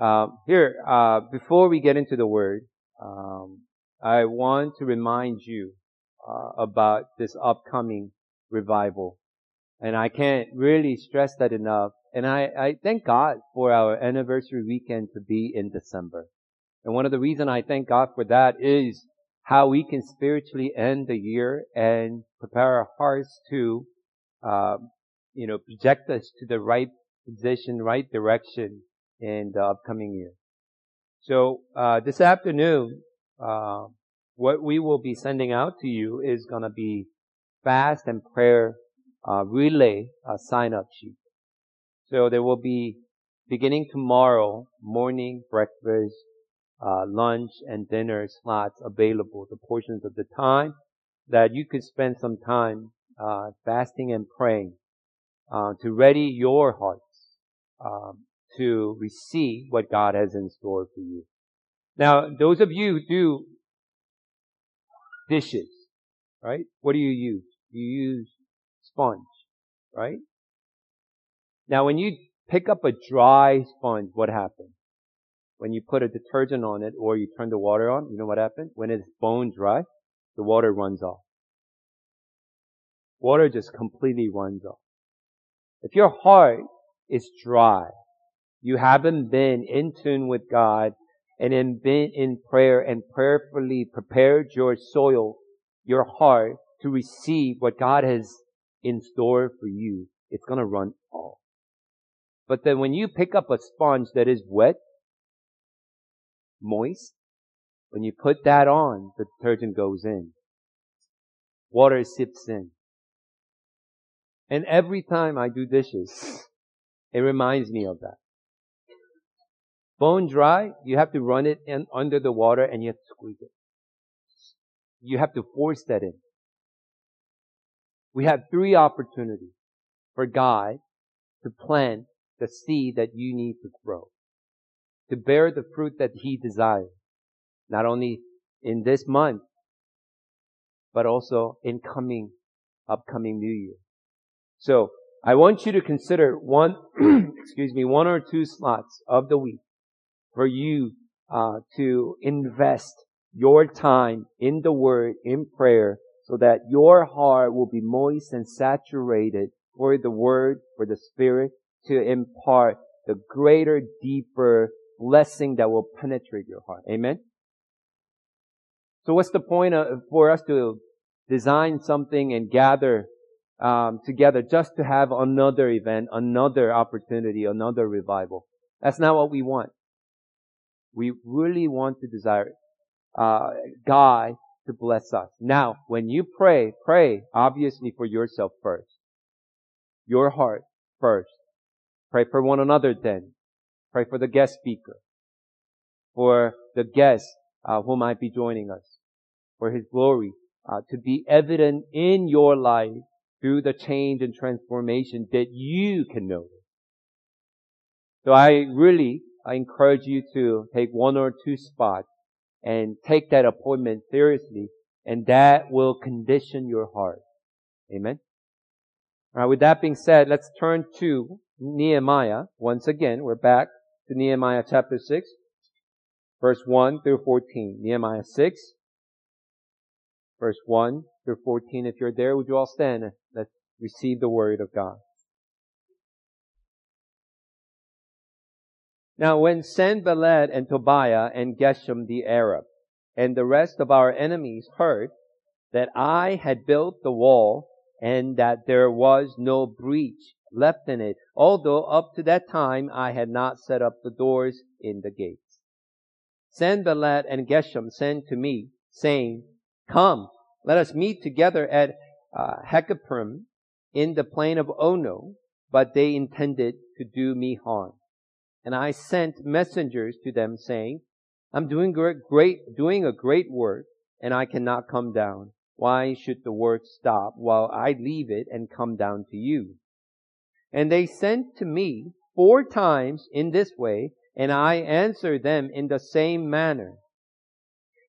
Um, here, uh, before we get into the word, um, I want to remind you uh, about this upcoming revival, and I can't really stress that enough. And I, I thank God for our anniversary weekend to be in December. And one of the reasons I thank God for that is how we can spiritually end the year and prepare our hearts to, uh, you know, project us to the right position, right direction in the upcoming year. So uh, this afternoon, uh, what we will be sending out to you is going to be fast and prayer uh, relay uh, sign up sheet. So there will be beginning tomorrow morning breakfast, uh, lunch and dinner slots available, the portions of the time that you could spend some time uh, fasting and praying uh, to ready your hearts um, to receive what God has in store for you. Now, those of you who do dishes, right? What do you use? You use sponge, right? Now, when you pick up a dry sponge, what happens? when you put a detergent on it or you turn the water on, you know what happens? When it's bone dry, the water runs off. Water just completely runs off. If your heart is dry, you haven't been in tune with God and been in prayer and prayerfully prepared your soil, your heart to receive what God has in store for you, it's gonna run off. But then when you pick up a sponge that is wet, moist. When you put that on, the detergent goes in. Water sips in. And every time I do dishes, it reminds me of that. Bone dry, you have to run it in under the water and you have to squeeze it. You have to force that in. We have three opportunities for God to plant the seed that you need to grow to bear the fruit that He desires. Not only in this month, but also in coming, upcoming New Year. So, I want you to consider one, excuse me, one or two slots of the week for you uh, to invest your time in the Word, in prayer, so that your heart will be moist and saturated for the Word, for the Spirit, to impart the greater, deeper blessing that will penetrate your heart. Amen? So what's the point of, for us to design something and gather um, together just to have another event, another opportunity, another revival? That's not what we want. We really want to desire uh, God to bless us. Now, when you pray, pray obviously for yourself first. Your heart first. Pray for one another then. Pray for the guest speaker, for the guests uh, who might be joining us, for His glory uh, to be evident in your life through the change and transformation that you can notice. So I really I encourage you to take one or two spots and take that appointment seriously, and that will condition your heart. Amen. All right, with that being said, let's turn to Nehemiah once again. We're back to Nehemiah chapter 6, verse 1 through 14. Nehemiah 6, verse 1 through 14. If you're there, would you all stand? Let's receive the word of God. Now when Sanballat and Tobiah and Geshem the Arab and the rest of our enemies heard that I had built the wall and that there was no breach left in it, although up to that time I had not set up the doors in the gates. Sanballat and Geshem sent to me, saying, Come, let us meet together at uh, in the plain of Ono, but they intended to do me harm. And I sent messengers to them saying, I'm doing great, doing a great work, and I cannot come down. Why should the work stop while I leave it and come down to you? And they sent to me four times in this way, and I answered them in the same manner.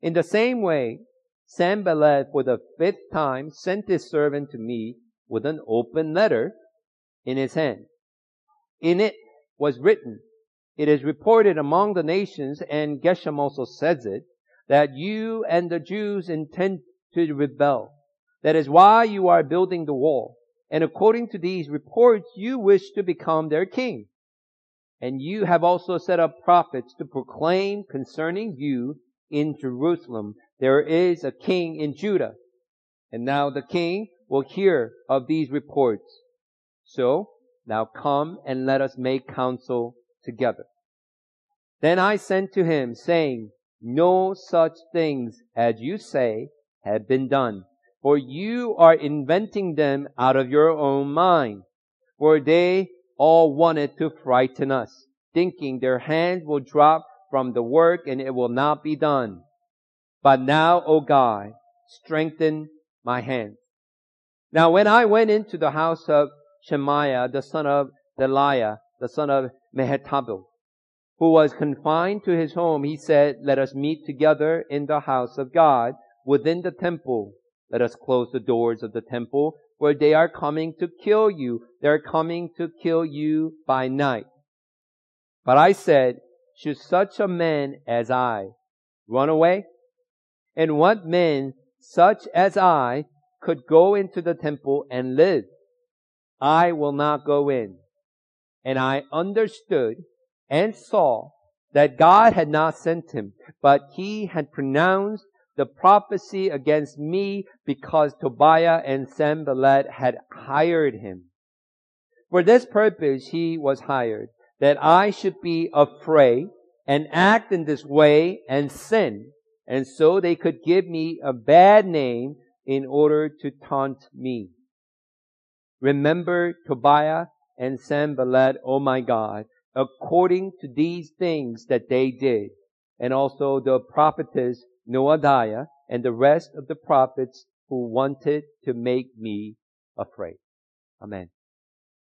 In the same way, Sanballat for the fifth time sent his servant to me with an open letter in his hand. In it was written, it is reported among the nations, and Geshem also says it, that you and the Jews intend to rebel. That is why you are building the wall. And according to these reports, you wish to become their king. And you have also set up prophets to proclaim concerning you in Jerusalem, there is a king in Judah. And now the king will hear of these reports. So now come and let us make counsel together. Then I sent to him saying, no such things as you say have been done, for you are inventing them out of your own mind. For they all wanted to frighten us, thinking their hands will drop from the work and it will not be done. But now, O God, strengthen my hands. Now when I went into the house of Shemaiah, the son of Delaiah, the son of Mehetabel, who was confined to his home, he said, let us meet together in the house of God within the temple. Let us close the doors of the temple where they are coming to kill you. They are coming to kill you by night. But I said, should such a man as I run away? And what men such as I could go into the temple and live? I will not go in. And I understood and saw that God had not sent him, but he had pronounced the prophecy against me because Tobiah and Sanballat had hired him. For this purpose he was hired, that I should be afraid and act in this way and sin, and so they could give me a bad name in order to taunt me. Remember Tobiah and Sanballat, oh my God, according to these things that they did, and also the prophetess Noadiah and the rest of the prophets who wanted to make me afraid. Amen.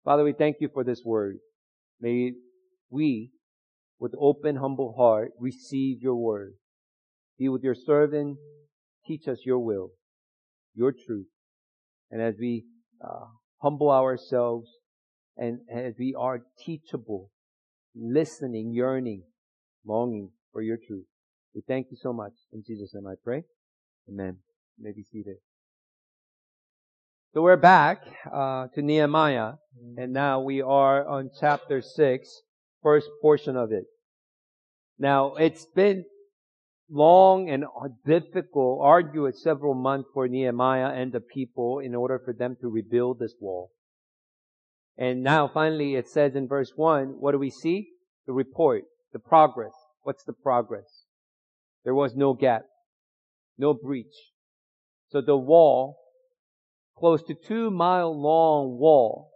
Father, we thank you for this word. May we, with open, humble heart, receive your word. Be with your servant. Teach us your will, your truth. And as we uh, humble ourselves and as we are teachable, listening, yearning, longing for your truth. We thank you so much. In Jesus' name I pray. Amen. You may be seated. So we're back uh, to Nehemiah, and now we are on chapter 6, first portion of it. Now, it's been long and difficult, arduous several months for Nehemiah and the people in order for them to rebuild this wall. And now finally it says in verse 1, what do we see? The report, the progress. What's the progress? There was no gap, no breach. So the wall, close to two mile long wall,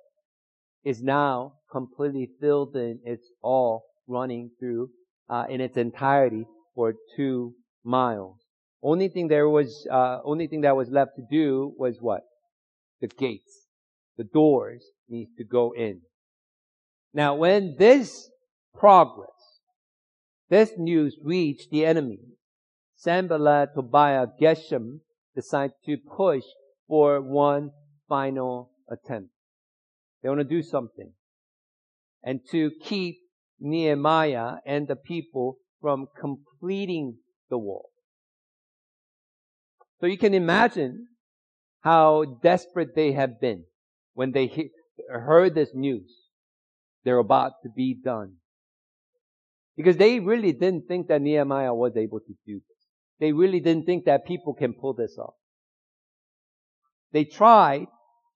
is now completely filled in. It's all running through uh, in its entirety for two miles. Only thing there was, uh, only thing that was left to do was what? The gates the doors needs to go in. Now when this progress, this news reached the enemy, Sanballat, Tobiah, Geshem decide to push for one final attempt. They want to do something. And to keep Nehemiah and the people from completing the wall. So you can imagine how desperate they have been when they he- heard this news, they're about to be done. Because they really didn't think that Nehemiah was able to do this. They really didn't think that people can pull this off. They tried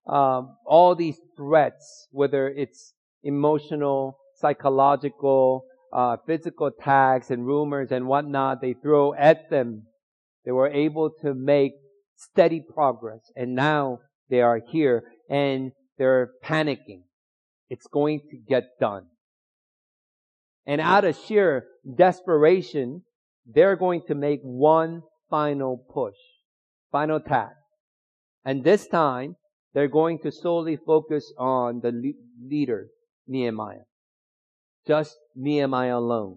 um, all these threats, whether it's emotional, psychological, uh, physical attacks and rumors and whatnot, they throw at them. They were able to make steady progress, and now they are here and they're panicking. It's going to get done. And out of sheer desperation, they're going to make one final push, final attack. And this time, they're going to solely focus on the leader, Nehemiah. Just Nehemiah alone.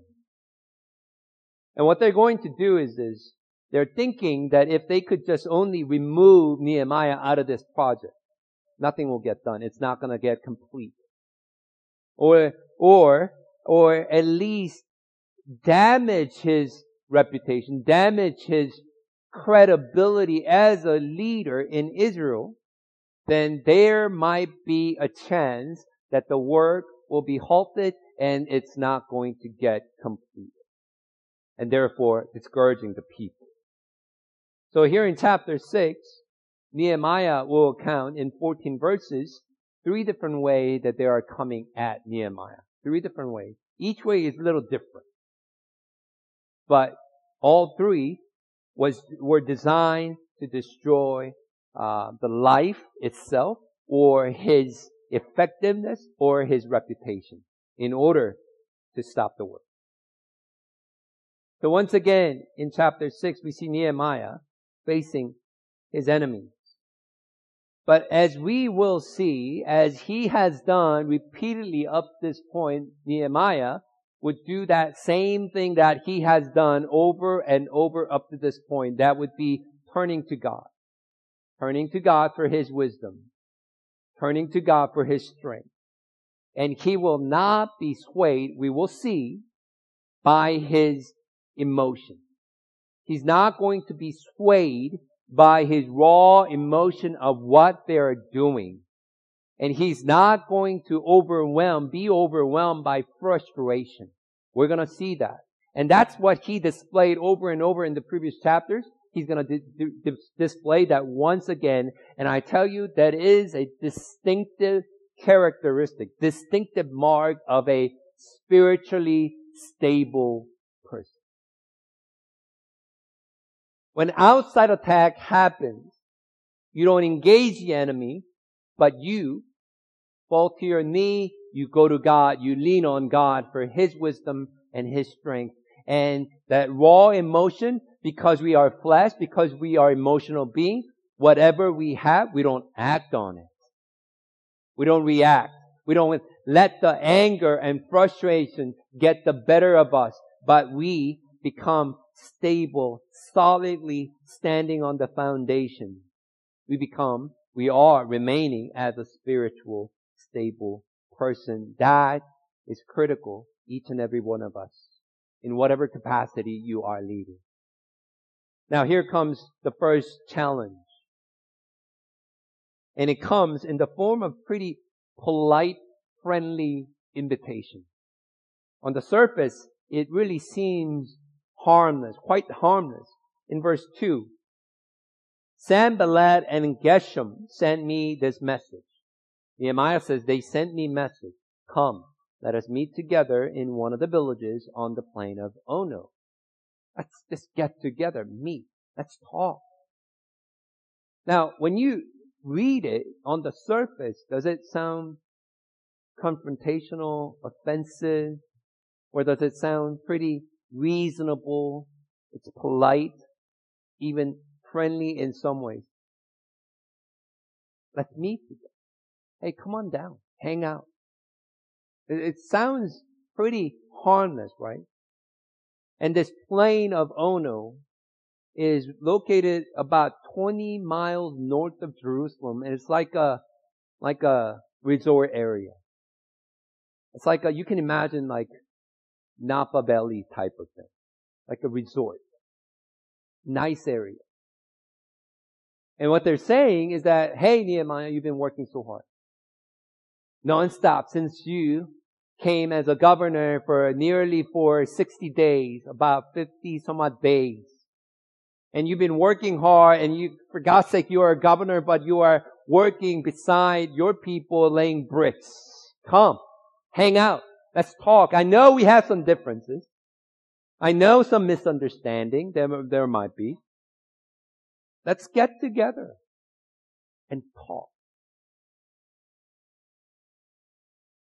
And what they're going to do is this. They're thinking that if they could just only remove Nehemiah out of this project, nothing will get done. It's not going to get complete. Or, or, or at least damage his reputation, damage his credibility as a leader in Israel, then there might be a chance that the work will be halted and it's not going to get completed. And therefore discouraging the people. So here in chapter 6, Nehemiah will account in 14 verses three different ways that they are coming at Nehemiah. Three different ways. Each way is a little different. But all three was, were designed to destroy uh, the life itself or his effectiveness or his reputation in order to stop the work. So once again, in chapter 6, we see Nehemiah facing his enemies. But as we will see, as he has done repeatedly up this point, Nehemiah would do that same thing that he has done over and over up to this point. That would be turning to God. Turning to God for his wisdom. Turning to God for his strength. And he will not be swayed, we will see, by his emotion. He's not going to be swayed by his raw emotion of what they're doing. And he's not going to overwhelm, be overwhelmed by frustration. We're going to see that. And that's what he displayed over and over in the previous chapters. He's going to di- di- display that once again. And I tell you, that is a distinctive characteristic, distinctive mark of a spiritually stable When outside attack happens, you don't engage the enemy, but you fall to your knee, you go to God, you lean on God for His wisdom and His strength. And that raw emotion, because we are flesh, because we are emotional beings, whatever we have, we don't act on it. We don't react. We don't let the anger and frustration get the better of us, but we become stable, solidly standing on the foundation. We become, we are remaining as a spiritual, stable person. That is critical, each and every one of us, in whatever capacity you are leading. Now here comes the first challenge. And it comes in the form of pretty polite, friendly invitation. On the surface, it really seems harmless, quite harmless. In verse 2, Sanballat and Geshem sent me this message. Nehemiah says, they sent me message. Come, let us meet together in one of the villages on the plain of Ono. Let's just get together, meet. Let's talk. Now, when you read it on the surface, does it sound confrontational, offensive, or does it sound pretty reasonable, it's polite, even friendly in some ways. Let's meet together. Hey, come on down. Hang out. It, it sounds pretty harmless, right? And this plain of Ono is located about 20 miles north of Jerusalem, and it's like a, like a resort area. It's like a, you can imagine like Napa Valley type of thing. Like a resort. Nice area. And what they're saying is that, hey Nehemiah, you've been working so hard. Non-stop since you came as a governor for nearly for 60 days, about 50 some odd days. And you've been working hard and you, for God's sake, you are a governor, but you are working beside your people laying bricks. Come, hang out. Let's talk. I know we have some differences. I know some misunderstanding. There, there might be. Let's get together and talk.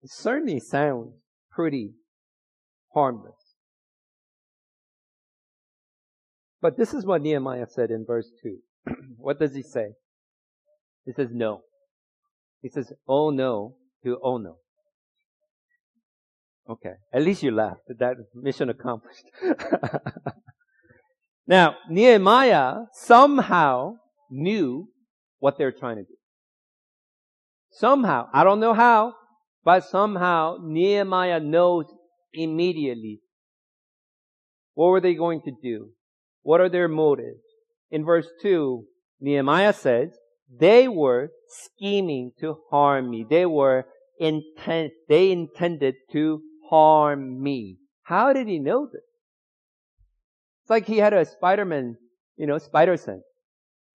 It certainly sounds pretty harmless. But this is what Nehemiah said in verse 2. what does he say? He says no. He says, oh no to oh no. Okay. At least you laughed. That mission accomplished. now, Nehemiah somehow knew what they're trying to do. Somehow, I don't know how, but somehow Nehemiah knows immediately. What were they going to do? What are their motives? In verse 2, Nehemiah says, they were scheming to harm me. They were intent, they intended to harm me. How did he know this? It's like he had a Spider-Man, you know, spider sense.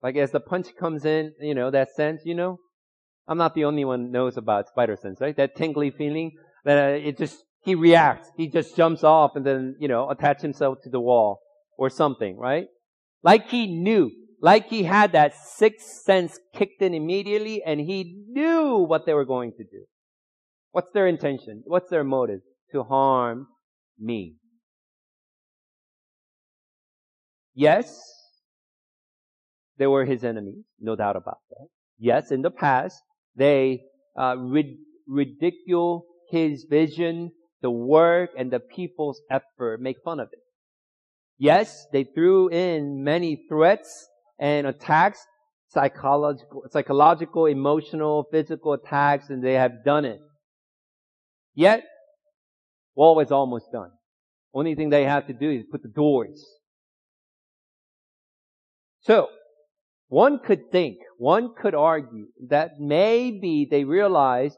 Like as the punch comes in, you know, that sense, you know? I'm not the only one knows about spider sense, right? That tingly feeling that uh, it just, he reacts. He just jumps off and then, you know, attach himself to the wall or something, right? Like he knew, like he had that sixth sense kicked in immediately and he knew what they were going to do. What's their intention? What's their motive? To harm me. Yes, they were his enemies, no doubt about that. Yes, in the past, they uh, rid- ridicule his vision, the work, and the people's effort, make fun of it. Yes, they threw in many threats and attacks, psychological, psychological, emotional, physical attacks, and they have done it. Yet, wall is almost done. Only thing they have to do is put the doors. So, one could think, one could argue that maybe they realized,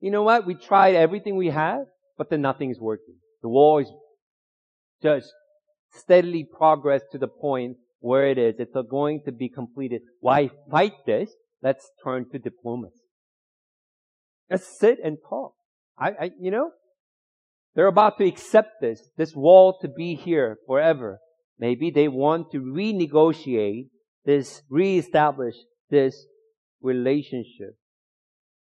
you know what, we tried everything we had, but then nothing's working. The wall is just steadily progress to the point where it is. It's going to be completed. Why fight this? Let's turn to diplomacy. Let's sit and talk. I, I, you know, they're about to accept this, this wall to be here forever. Maybe they want to renegotiate this, reestablish this relationship.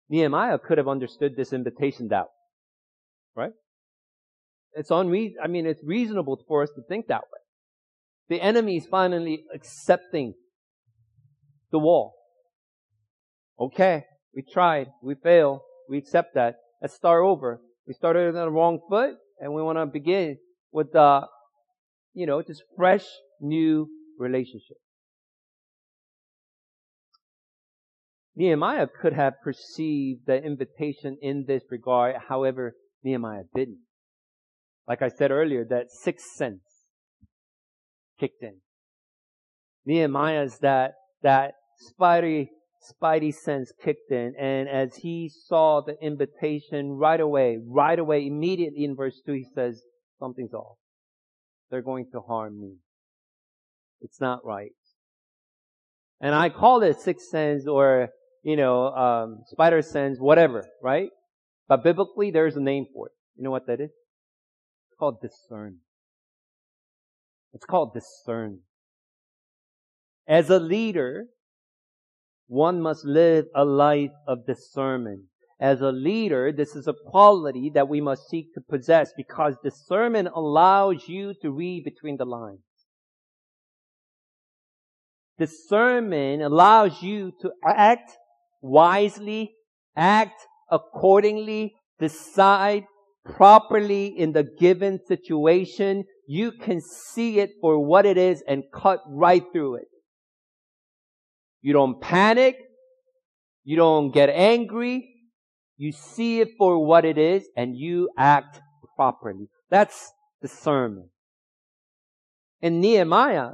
Nehemiah could have understood this invitation that way. Right? It's unreason, I mean, it's reasonable for us to think that way. The enemy is finally accepting the wall. Okay, we tried, we failed, we accept that. Let's start over. We started on the wrong foot, and we want to begin with, uh, you know, this fresh, new relationship. Nehemiah could have perceived the invitation in this regard. However, Nehemiah didn't. Like I said earlier, that sixth sense kicked in. Nehemiah's that, that spidey, spidey sense kicked in. And as he saw the invitation right away, right away, immediately in verse 2, he says, something's off. They're going to harm me. It's not right. And I call it sixth sense or you know, um, spider sense, whatever, right? But biblically, there's a name for it. You know what that is? It's called discern. It's called discern. As a leader, one must live a life of discernment. As a leader, this is a quality that we must seek to possess because discernment allows you to read between the lines. Discernment allows you to act wisely, act accordingly, decide properly in the given situation, you can see it for what it is and cut right through it. You don't panic. You don't get angry. You see it for what it is and you act properly. That's discernment. And Nehemiah,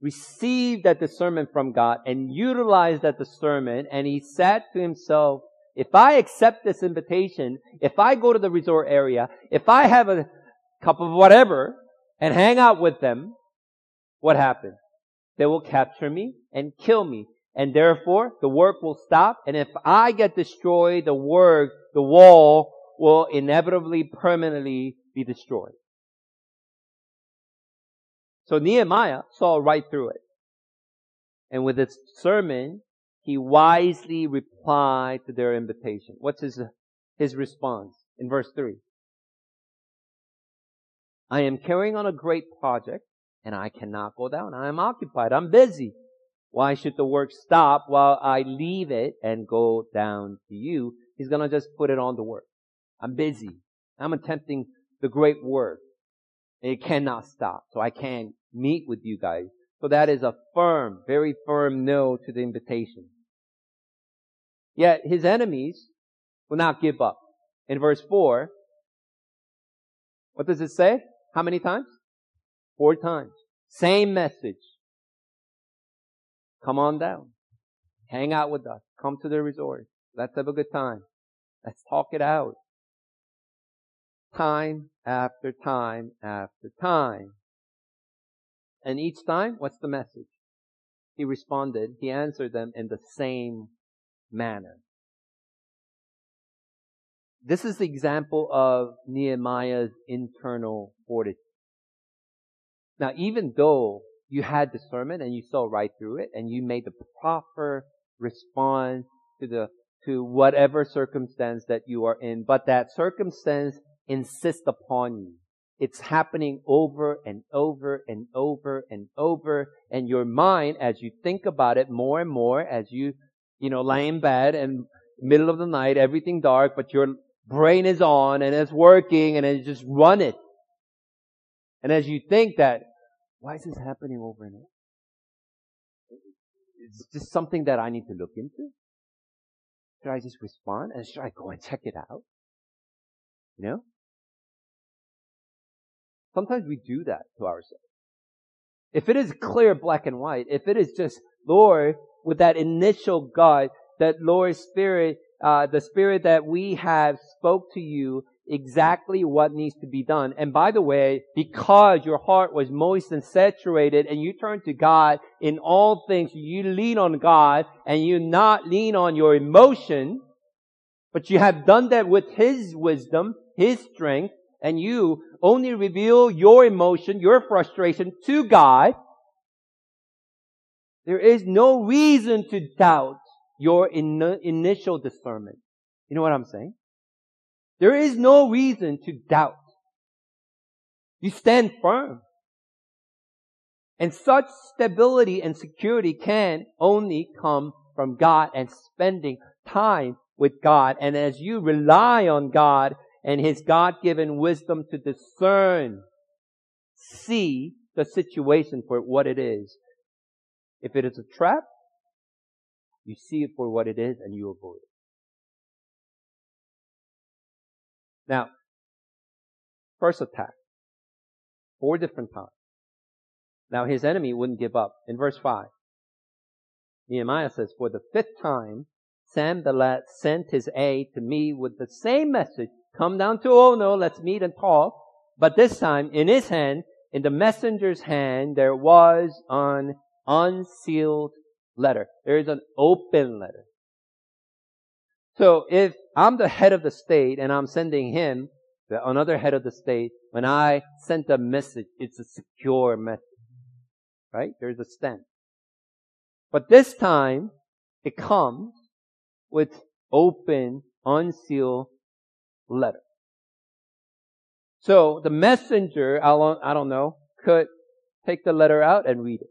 received that discernment from God and utilized that discernment and he said to himself, if I accept this invitation, if I go to the resort area, if I have a cup of whatever and hang out with them, what happens? They will capture me and kill me. And therefore, the work will stop. And if I get destroyed, the work, the wall will inevitably, permanently be destroyed. So Nehemiah saw right through it. And with his sermon, he wisely replied to their invitation. What's his, his response? In verse 3. I am carrying on a great project and I cannot go down. I am occupied. I'm busy. Why should the work stop while I leave it and go down to you? He's gonna just put it on the work. I'm busy. I'm attempting the great work. It cannot stop. So I can't meet with you guys. So that is a firm, very firm no to the invitation. Yet his enemies will not give up. In verse 4, What does it say? How many times? Four times. Same message. Come on down. Hang out with us. Come to the resort. Let's have a good time. Let's talk it out. Time after time after time. And each time, what's the message? He responded, he answered them in the same manner. This is the example of Nehemiah's internal fortitude. Now, even though you had discernment and you saw right through it and you made the proper response to the, to whatever circumstance that you are in, but that circumstance insists upon you. It's happening over and over and over and over. And your mind, as you think about it more and more, as you, you know, lie in bed and middle of the night, everything dark, but your brain is on and it's working and it's just run it. And as you think that, why is this happening over and over? Is this something that I need to look into? Should I just respond and should I go and check it out? You know? Sometimes we do that to ourselves. If it is clear black and white, if it is just, Lord, with that initial God, that Lord Spirit, uh, the Spirit that we have spoke to you exactly what needs to be done. And by the way, because your heart was moist and saturated and you turn to God in all things, you lean on God and you not lean on your emotion, but you have done that with His wisdom, His strength, and you only reveal your emotion, your frustration to God, there is no reason to doubt your in- initial discernment. You know what I'm saying? There is no reason to doubt. You stand firm. And such stability and security can only come from God and spending time with God. And as you rely on God and his God-given wisdom to discern, see the situation for what it is. If it is a trap, you see it for what it is and you avoid it. Now, first attack. Four different times. Now his enemy wouldn't give up. In verse 5, Nehemiah says, For the fifth time, Sanballat sent his aide to me with the same message come down to Ono, let's meet and talk. But this time, in his hand, in the messenger's hand, there was an unsealed letter. There is an open letter. So if I'm the head of the state and I'm sending him, the, another head of the state, when I sent a message, it's a secure message. Right? There's a stamp. But this time, it comes with open, unsealed letter. So the messenger, I don't know, could take the letter out and read it.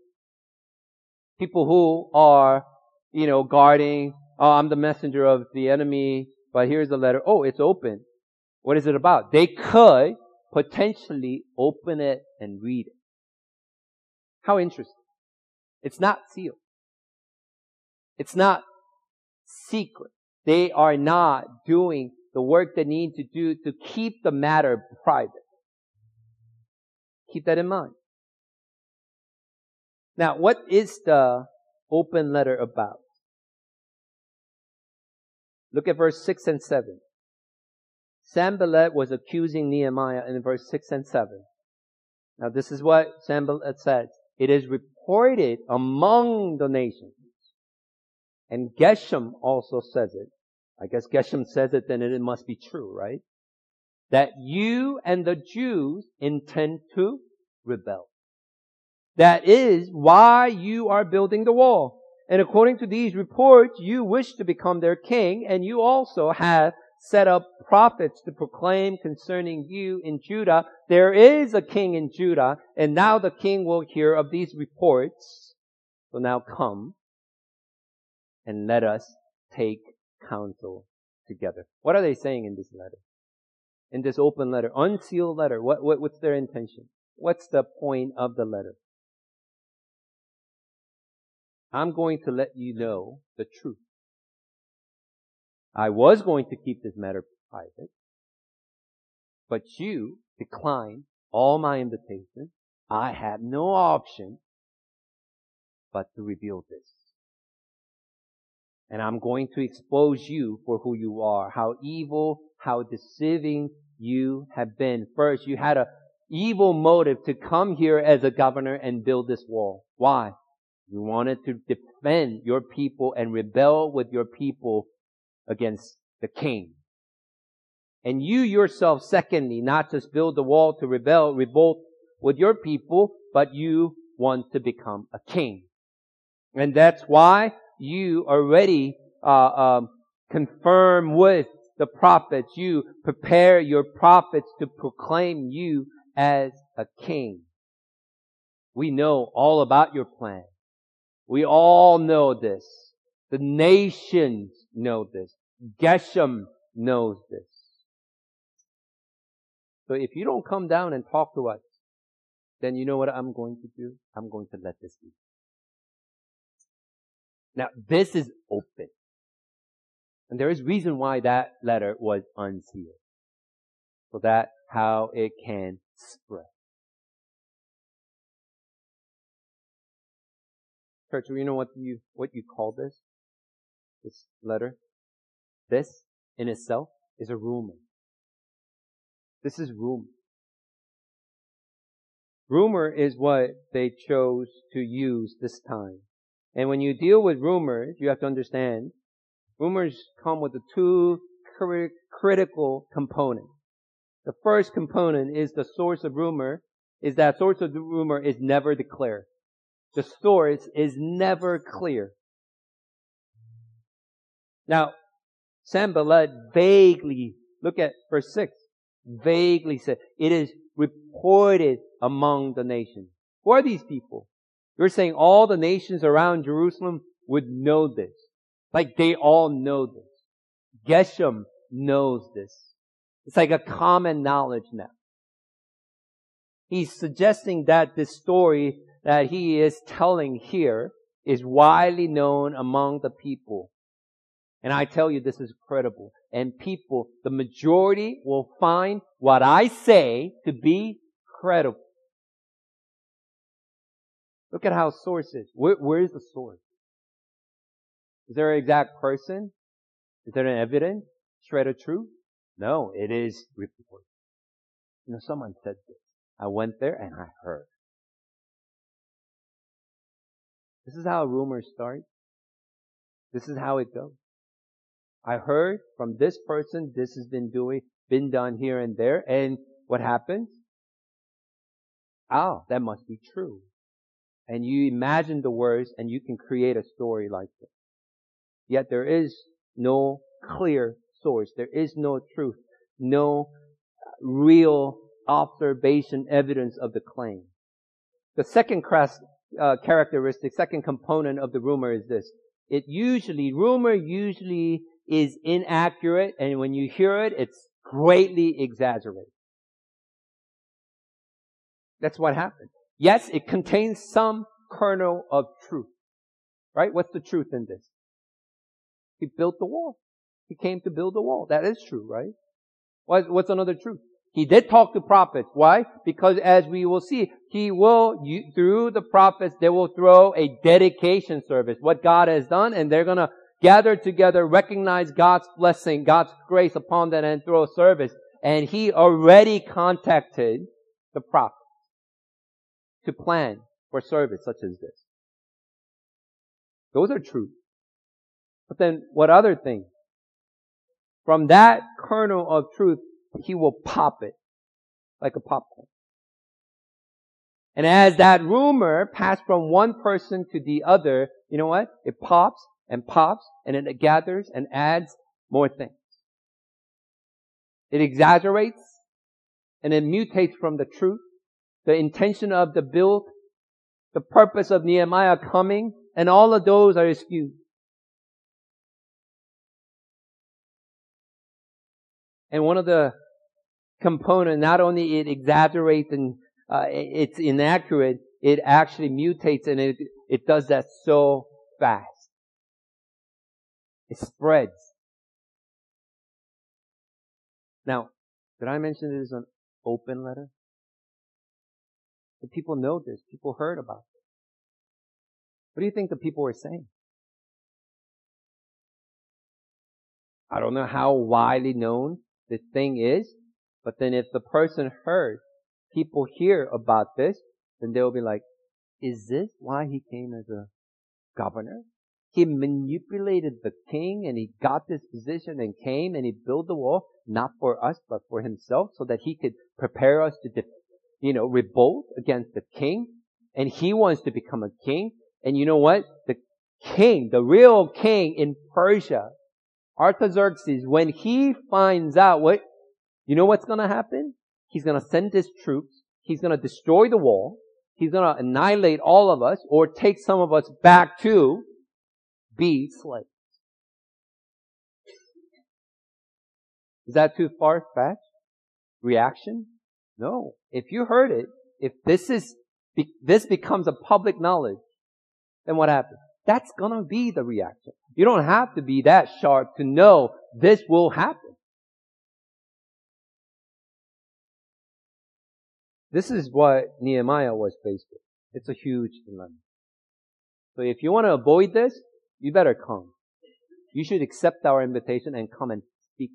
People who are, you know, guarding, oh, I'm the messenger of the enemy, but here's the letter. Oh, it's open. What is it about? They could potentially open it and read it. How interesting. It's not sealed. It's not secret. They are not doing the work they need to do to keep the matter private. Keep that in mind. Now, what is the open letter about? Look at verse 6 and 7. Sanballat was accusing Nehemiah in verse 6 and 7. Now, this is what Sanballat says. It is reported among the nations. And Geshem also says it I guess Geshem says it, then it must be true, right? That you and the Jews intend to rebel. That is why you are building the wall. And according to these reports, you wish to become their king, and you also have set up prophets to proclaim concerning you in Judah. There is a king in Judah, and now the king will hear of these reports. So now come and let us take counsel together. What are they saying in this letter? In this open letter, unsealed letter, what, what, what's their intention? What's the point of the letter? I'm going to let you know the truth. I was going to keep this matter private, But you declined all my invitations. I had no option but to reveal this. And I'm going to expose you for who you are, how evil, how deceiving you have been. First, you had a evil motive to come here as a governor and build this wall. Why? You wanted to defend your people and rebel with your people against the king. And you yourself, secondly, not just build the wall to rebel, revolt with your people, but you want to become a king. And that's why you already uh, um, confirm with the prophets. You prepare your prophets to proclaim you as a king. We know all about your plan. We all know this. The nations know this. Geshem knows this. So if you don't come down and talk to us, then you know what I'm going to do? I'm going to let this be. Now, this is open. And there is reason why that letter was unsealed. So that how it can spread. Church, you know what you, what you call this? This letter? This, in itself, is a rumor. This is rumor. Rumor is what they chose to use this time. And when you deal with rumors, you have to understand, rumors come with the two critical components. The first component is the source of rumor, is that source of rumor is never declared. The source is never clear. Now, Sanballat vaguely, look at verse 6, vaguely said, it is reported among the nations. Who are these people? You're saying all the nations around Jerusalem would know this. Like they all know this. Geshem knows this. It's like a common knowledge now. He's suggesting that this story that he is telling here is widely known among the people. And I tell you, this is credible. And people, the majority will find what I say to be credible. Look at how source is. Where, where is the source? Is there an exact person? Is there an evidence? Shred of truth? No, it is report. You know, someone said this. I went there and I heard. This is how rumors start. This is how it goes. I heard from this person, this has been doing, been done here and there, and what happens? Oh, that must be true. And you imagine the words and you can create a story like this. Yet there is no clear source. There is no truth. No real observation evidence of the claim. The second class, uh, characteristic, second component of the rumor is this. It usually, rumor usually is inaccurate and when you hear it, it's greatly exaggerated. That's what happened. Yes, it contains some kernel of truth. Right? What's the truth in this? He built the wall. He came to build the wall. That is true, right? What's another truth? He did talk to prophets. Why? Because as we will see, he will, through the prophets, they will throw a dedication service, what God has done, and they're gonna gather together, recognize God's blessing, God's grace upon them, and throw a service. And he already contacted the prophets to plan for service such as this. Those are true. But then what other things? From that kernel of truth, he will pop it like a popcorn. And as that rumor passed from one person to the other, you know what? It pops and pops and it gathers and adds more things. It exaggerates and it mutates from the truth, the intention of the build, the purpose of Nehemiah coming, and all of those are skewed. And one of the component, not only it exaggerates and uh, it's inaccurate, it actually mutates and it, it does that so fast. It spreads. Now, Did I mention it is an open letter? The people know this. People heard about it. What do you think the people were saying? I don't know how widely known this thing is, but then if the person heard people hear about this, then they'll be like, is this why he came as a governor? He manipulated the king and he got this position and came and he built the wall, not for us, but for himself, so that he could prepare us to, you know, revolt against the king. And he wants to become a king. And you know what? The king, the real king in Persia, Artaxerxes, when he finds out what, you know what's gonna happen? He's gonna send his troops. He's gonna destroy the wall. He's gonna annihilate all of us or take some of us back to be slaves. Is that too far-fetched? Reaction? No. If you heard it, if this is, this becomes a public knowledge, then what happens? That's gonna be the reaction. You don't have to be that sharp to know this will happen. This is what Nehemiah was faced with. It's a huge dilemma. So if you want to avoid this, you better come. You should accept our invitation and come and speak.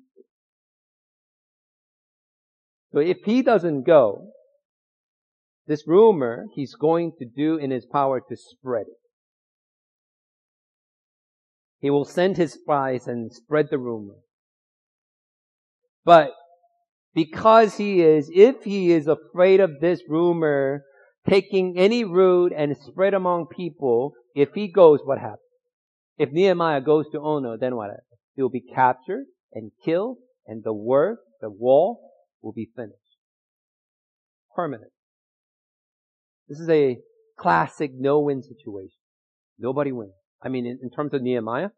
So if he doesn't go, this rumor he's going to do in his power to spread it. He will send his spies and spread the rumor. But because he is, if he is afraid of this rumor taking any root and spread among people, if he goes, what happens? If Nehemiah goes to Ono, then what happens? He will be captured and killed, and the work, the wall, will be finished. Permanent. This is a classic no-win situation. Nobody wins. I mean, in, in terms of Nehemiah,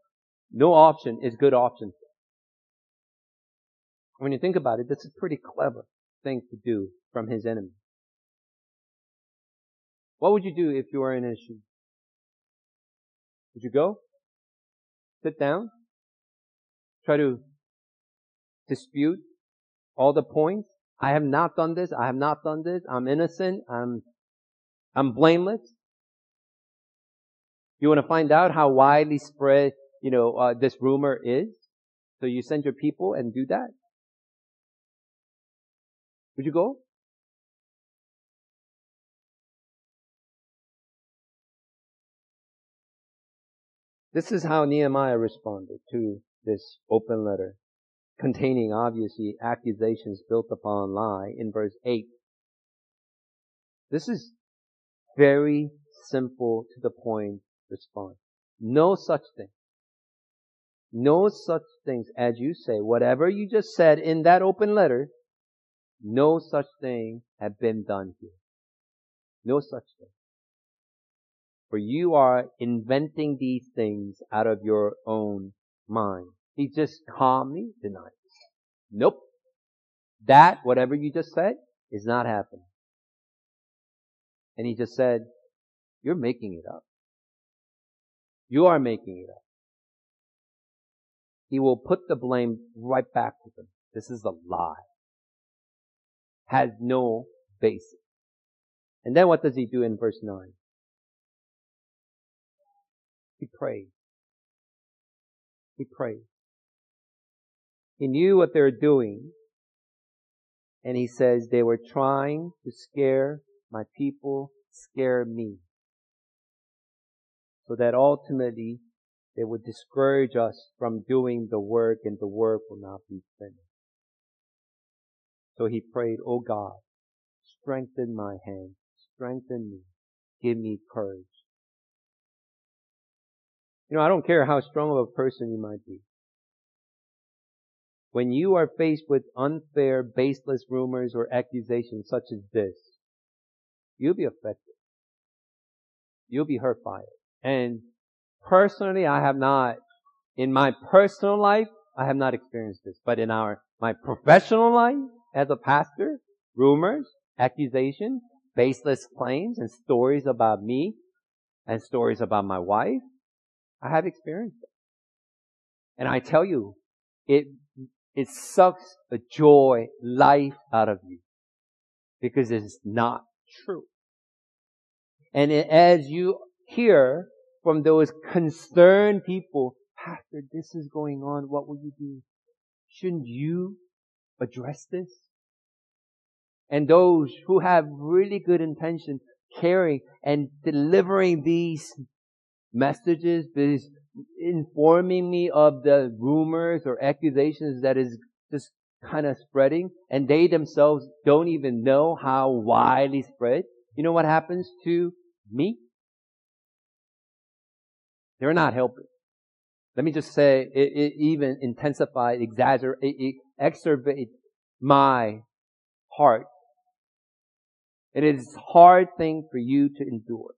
no option is good option. When you think about it, this is pretty clever thing to do from his enemy. What would you do if you were in his shoes? Would you go? Sit down? Try to dispute all the points? I have not done this. I have not done this. I'm innocent. I'm, I'm blameless. You want to find out how widely spread, you know, uh, this rumor is? So you send your people and do that? Would you go? This is how Nehemiah responded to this open letter, containing obviously accusations built upon lie in verse 8. This is very simple to the point response. No such thing. No such things as you say. Whatever you just said in that open letter, no such thing had been done here. No such thing. For you are inventing these things out of your own mind. He just calmly denies. Nope. That, whatever you just said, is not happening. And he just said, you're making it up. You are making it up. He will put the blame right back to them. This is a lie. Has no basis. And then what does he do in verse 9? He prayed. He prayed. He knew what they were doing. And he says they were trying to scare my people, scare me so that ultimately they would discourage us from doing the work and the work will not be finished. So he prayed, Oh God, strengthen my hands, strengthen me, give me courage. You know, I don't care how strong of a person you might be. When you are faced with unfair, baseless rumors or accusations such as this, you'll be affected. You'll be hurt by it. And personally, I have not, in my personal life, I have not experienced this. But in our, my professional life as a pastor, rumors, accusations, baseless claims, and stories about me, and stories about my wife, I have experienced it. And I tell you, it, it sucks the joy, life out of you because it's not true. And as you hear from those concerned people, Pastor, this is going on. What will you do? Shouldn't you address this? And those who have really good intention, caring and delivering these messages, these informing me of the rumors or accusations that is just kind of spreading and they themselves don't even know how widely spread. You know what happens to me? They're not helping. Let me just say, it, it even intensified, exaggerate, my heart. It is a hard thing for you to endure.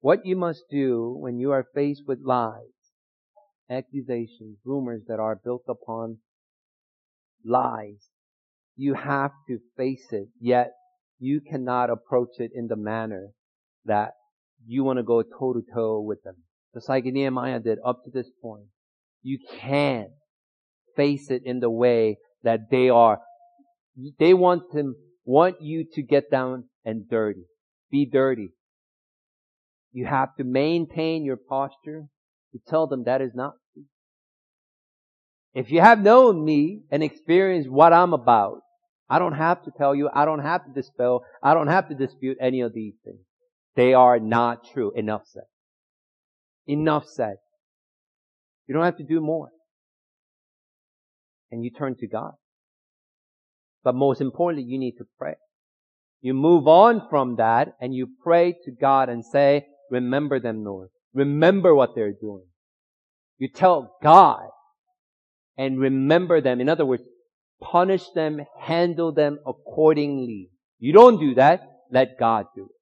What you must do when you are faced with lies, accusations, rumors that are built upon lies, you have to face it, yet you cannot approach it in the manner that you want to go toe to toe with them. Just like Nehemiah did up to this point. You can face it in the way that they are. They want to, want you to get down and dirty. Be dirty. You have to maintain your posture to tell them that is not. If you have known me and experienced what I'm about, I don't have to tell you, I don't have to dispel, I don't have to dispute any of these things. They are not true. Enough said. Enough said. You don't have to do more. And you turn to God. But most importantly, you need to pray. You move on from that and you pray to God and say, remember them, Lord. Remember what they're doing. You tell God and remember them. In other words, punish them, handle them accordingly. You don't do that, let God do it.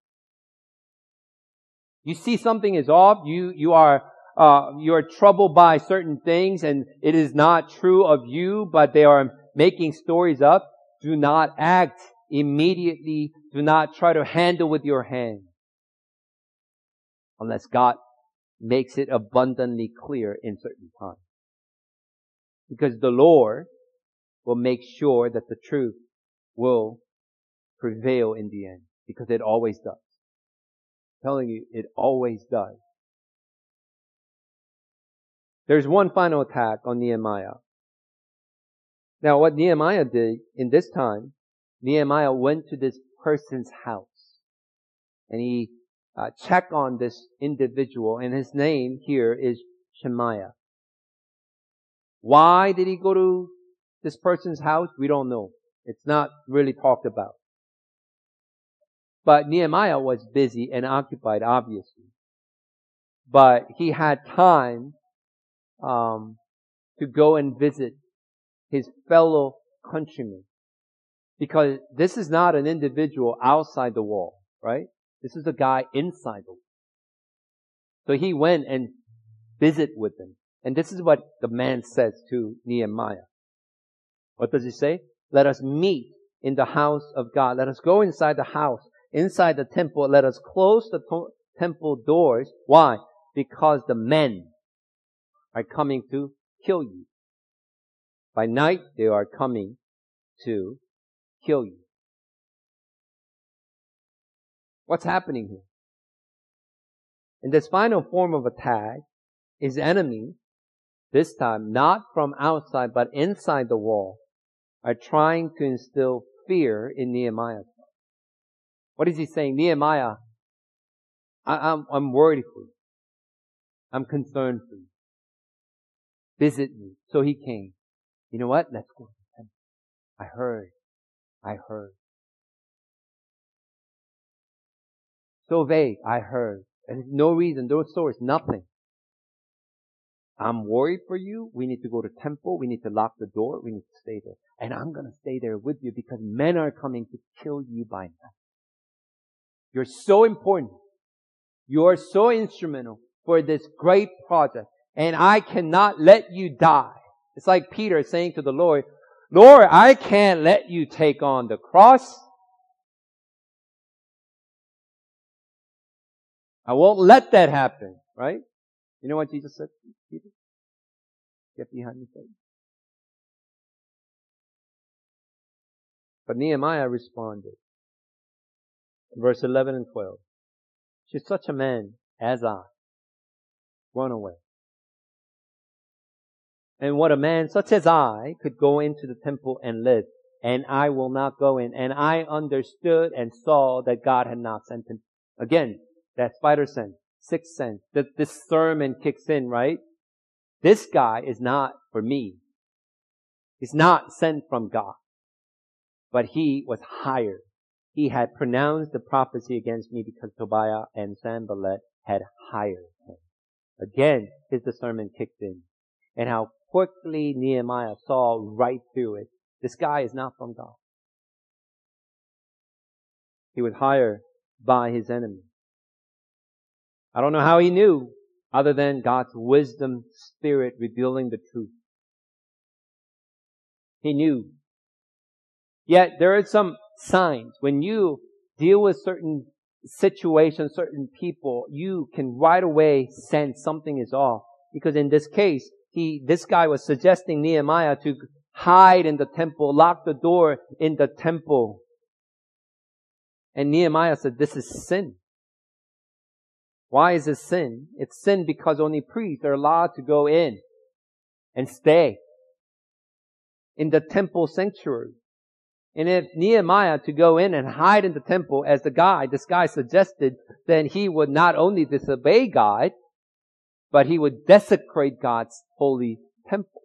You see something is off, you, you are, uh, you are troubled by certain things and it is not true of you, but they are making stories up. Do not act immediately. Do not try to handle with your hand unless God makes it abundantly clear in certain times. Because the Lord will make sure that the truth will prevail in the end. Because it always does. I'm telling you, it always does. There's one final attack on Nehemiah. Now what Nehemiah did in this time, Nehemiah went to this person's house and he uh, check on this individual, and his name here is Shemaiah. Why did he go to this person's house? We don't know. It's not really talked about. But Nehemiah was busy and occupied, obviously. But he had time um, to go and visit his fellow countrymen. Because this is not an individual outside the wall, right? This is a guy inside the wall. So he went and visited with them. And this is what the man says to Nehemiah. What does he say? Let us meet in the house of God. Let us go inside the house, inside the temple. Let us close the to- temple doors. Why? Because the men are coming to kill you. By night, they are coming to kill you. What's happening here? In this final form of attack, his enemy, this time not from outside but inside the wall, are trying to instill fear in Nehemiah. What is he saying? Nehemiah, I, am I'm, I'm worried for you. I'm concerned for you. Visit me. So he came. You know what? Let's go. I heard. I heard. So vague. I heard. And no reason, no source, nothing. I'm worried for you. We need to go to temple. We need to lock the door. We need to stay there. And I'm going to stay there with you because men are coming to kill you by night. You're so important. You are so instrumental for this great project. And I cannot let you die. It's like Peter saying to the Lord, Lord, I can't let you take on the cross. I won't let that happen, right? You know what Jesus said to Peter? Get behind me, Satan. But Nehemiah responded. Verse 11 and 12. Should such a man as I run away? And what a man such as I could go into the temple and live, and I will not go in. And I understood and saw that God had not sent him. Again, that spider sense, sixth sense, that this sermon kicks in, right? This guy is not for me. He's not sent from God. But he was hired. He had pronounced the prophecy against me because Tobiah and Sanballat had hired him. Again, his discernment kicked in. And how quickly Nehemiah saw right through it. This guy is not from God. He was hired by his enemy. I don't know how he knew other than God's wisdom spirit revealing the truth. He knew. Yet there are some signs when you deal with certain situations, certain people, you can right away sense something is off. Because in this case, he, this guy was suggesting Nehemiah to hide in the temple, lock the door in the temple. And Nehemiah said, this is sin. Why is it sin? It's sin because only priests are allowed to go in and stay in the temple sanctuary. And if Nehemiah to go in and hide in the temple as the guy, this guy suggested, then he would not only disobey God, but he would desecrate God's holy temple.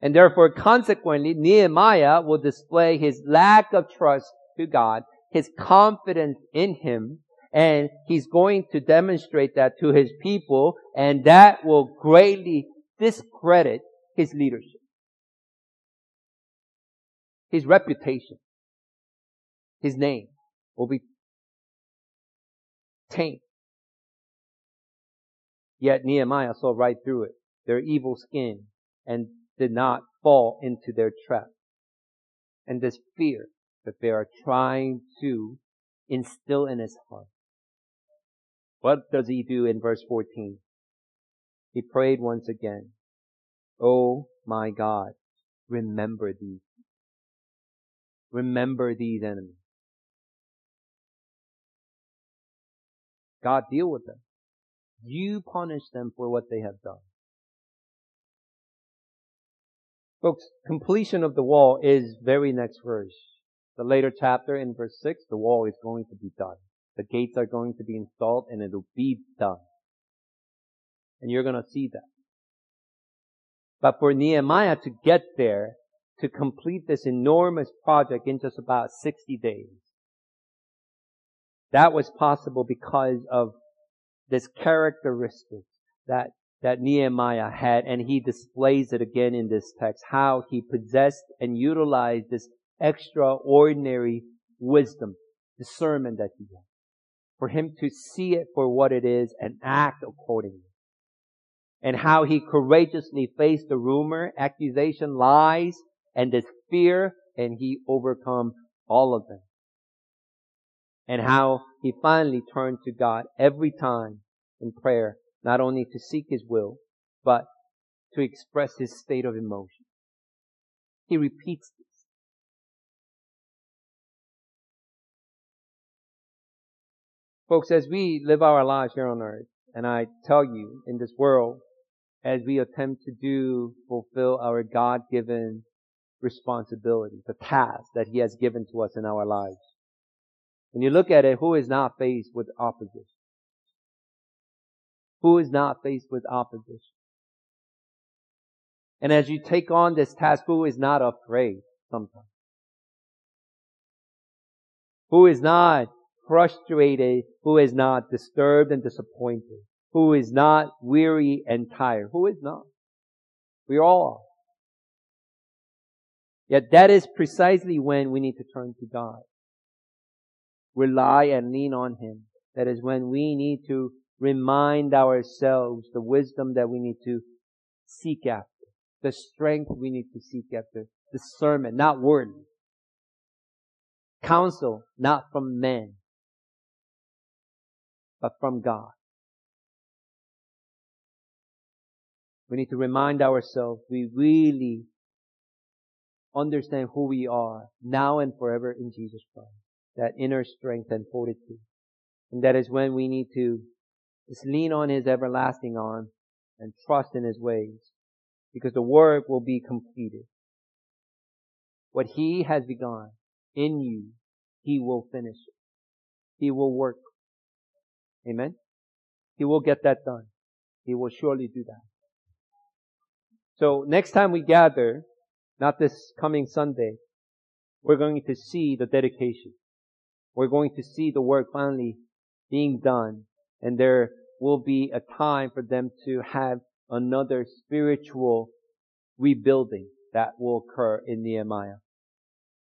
And therefore, consequently, Nehemiah will display his lack of trust to God, his confidence in him, and he's going to demonstrate that to his people, and that will greatly discredit his leadership. His reputation, his name will be tainted. Yet Nehemiah saw right through it, their evil skin, and did not fall into their trap. And this fear that they are trying to instill in his heart. What does he do in verse 14? He prayed once again, Oh my God, remember these. Remember these enemies. God deal with them. You punish them for what they have done. Folks, completion of the wall is very next verse. The later chapter in verse 6, the wall is going to be done. The gates are going to be installed and it'll be done. And you're going to see that. But for Nehemiah to get there, to complete this enormous project in just about 60 days, that was possible because of this characteristic that, that Nehemiah had, and he displays it again in this text, how he possessed and utilized this extraordinary wisdom, discernment that he had for him to see it for what it is and act accordingly. And how he courageously faced the rumor, accusation, lies, and this fear, and he overcome all of them. And how he finally turned to God every time in prayer, not only to seek his will, but to express his state of emotion. He repeats Folks, as we live our lives here on earth, and I tell you, in this world, as we attempt to do, fulfill our God-given responsibility, the task that He has given to us in our lives. When you look at it, who is not faced with opposition? Who is not faced with opposition? And as you take on this task, who is not afraid sometimes? Who is not frustrated, who is not disturbed and disappointed, who is not weary and tired, who is not. We all are. Yet that is precisely when we need to turn to God. Rely and lean on Him. That is when we need to remind ourselves the wisdom that we need to seek after, the strength we need to seek after, discernment, not worldly, counsel, not from men, but from God. We need to remind ourselves we really understand who we are now and forever in Jesus Christ. That inner strength and fortitude. And that is when we need to just lean on His everlasting arm and trust in His ways. Because the work will be completed. What He has begun in you, He will finish it. He will work. Amen? He will get that done. He will surely do that. So next time we gather, not this coming Sunday, we're going to see the dedication. We're going to see the work finally being done and there will be a time for them to have another spiritual rebuilding that will occur in Nehemiah.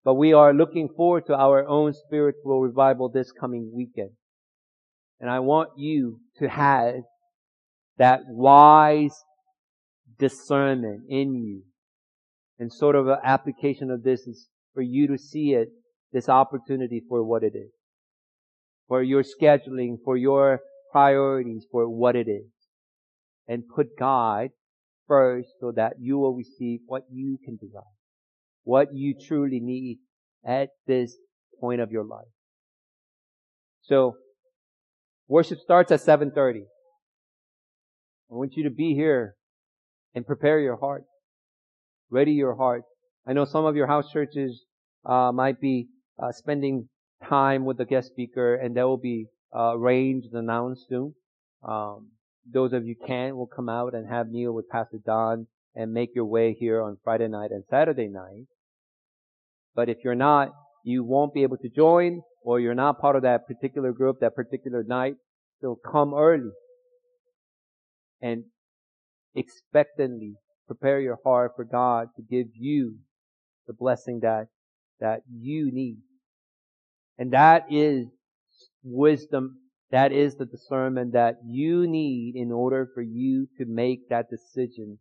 But we are looking forward to our own spiritual revival this coming weekend. And I want you to have that wise discernment in you. And sort of an application of this is for you to see it, this opportunity for what it is. For your scheduling, for your priorities, for what it is. And put God first so that you will receive what you can desire. What you truly need at this point of your life. So, worship starts at 7.30. I want you to be here and prepare your heart. Ready your heart. I know some of your house churches uh, might be uh, spending time with the guest speaker, and that will be uh, arranged and announced soon. Um, those of you can will come out and have meal with Pastor Don and make your way here on Friday night and Saturday night. But if you're not, you won't be able to join, or you're not part of that particular group that particular night. So come early and expectantly prepare your heart for God to give you the blessing that, that you need. And that is wisdom. That is the discernment that you need in order for you to make that decision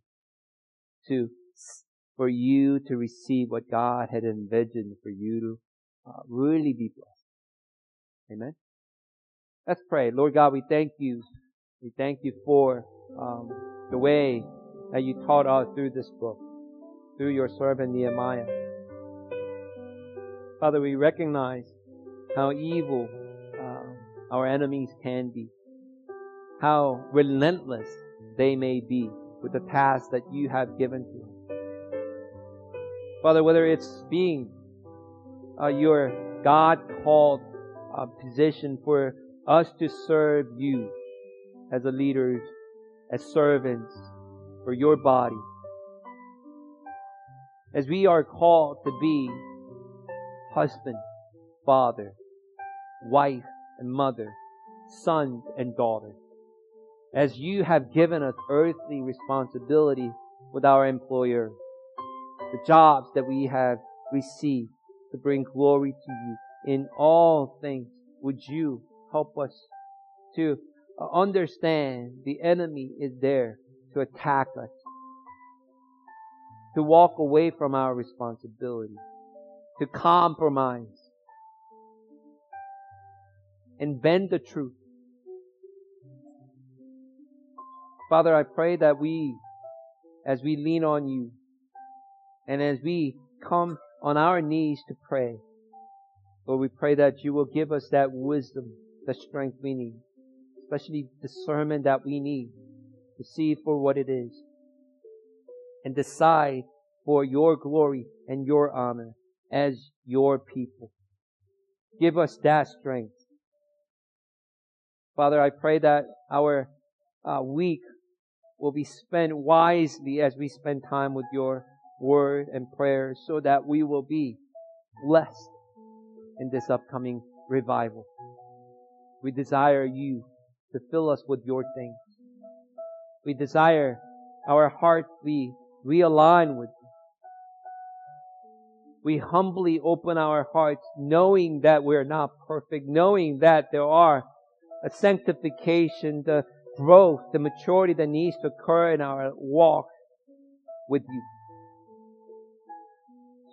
to, for you to receive what God had envisioned for you to uh, really be blessed. Amen. Let's pray. Lord God, we thank you. We thank you for um, the way that you taught us through this book, through your servant Nehemiah. Father, we recognize how evil uh, our enemies can be, how relentless they may be with the task that you have given to us. Father, whether it's being uh, your God called uh, position for us to serve you as a leaders, as servants for your body, as we are called to be husband, father, wife and mother, sons and daughters. As you have given us earthly responsibility with our employer, the jobs that we have received to bring glory to you in all things, would you help us to uh, understand the enemy is there to attack us, to walk away from our responsibility, to compromise, and bend the truth. Father, I pray that we, as we lean on you, and as we come on our knees to pray, Lord, we pray that you will give us that wisdom, the strength we need, especially discernment that we need to see for what it is and decide for your glory and your honor as your people. Give us that strength. Father, I pray that our uh, week will be spent wisely as we spend time with your word and prayer so that we will be blessed in this upcoming revival. We desire you to fill us with your things. We desire our hearts be realigned with you. We humbly open our hearts knowing that we're not perfect, knowing that there are a sanctification, the growth, the maturity that needs to occur in our walk with you.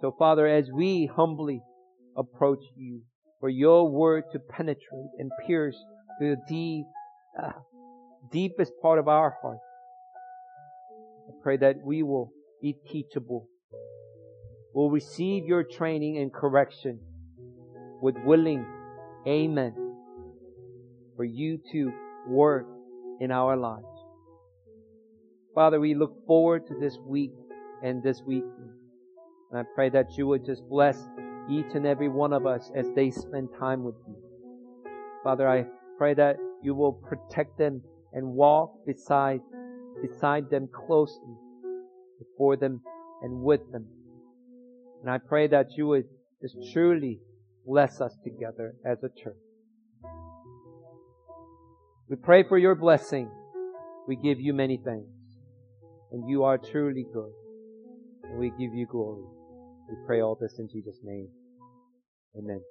So Father, as we humbly approach you, for your word to penetrate and pierce to the deep, uh, deepest part of our heart. I pray that we will be teachable. We'll receive your training and correction with willing amen for you to work in our lives. Father, we look forward to this week and this week. And I pray that you would just bless each and every one of us as they spend time with you. Father, I pray that you will protect them and walk beside, beside them closely, before them and with them. And I pray that you would just truly bless us together as a church. We pray for your blessing. We give you many thanks. And you are truly good. And we give you glory. We pray all this in Jesus' name. Amen.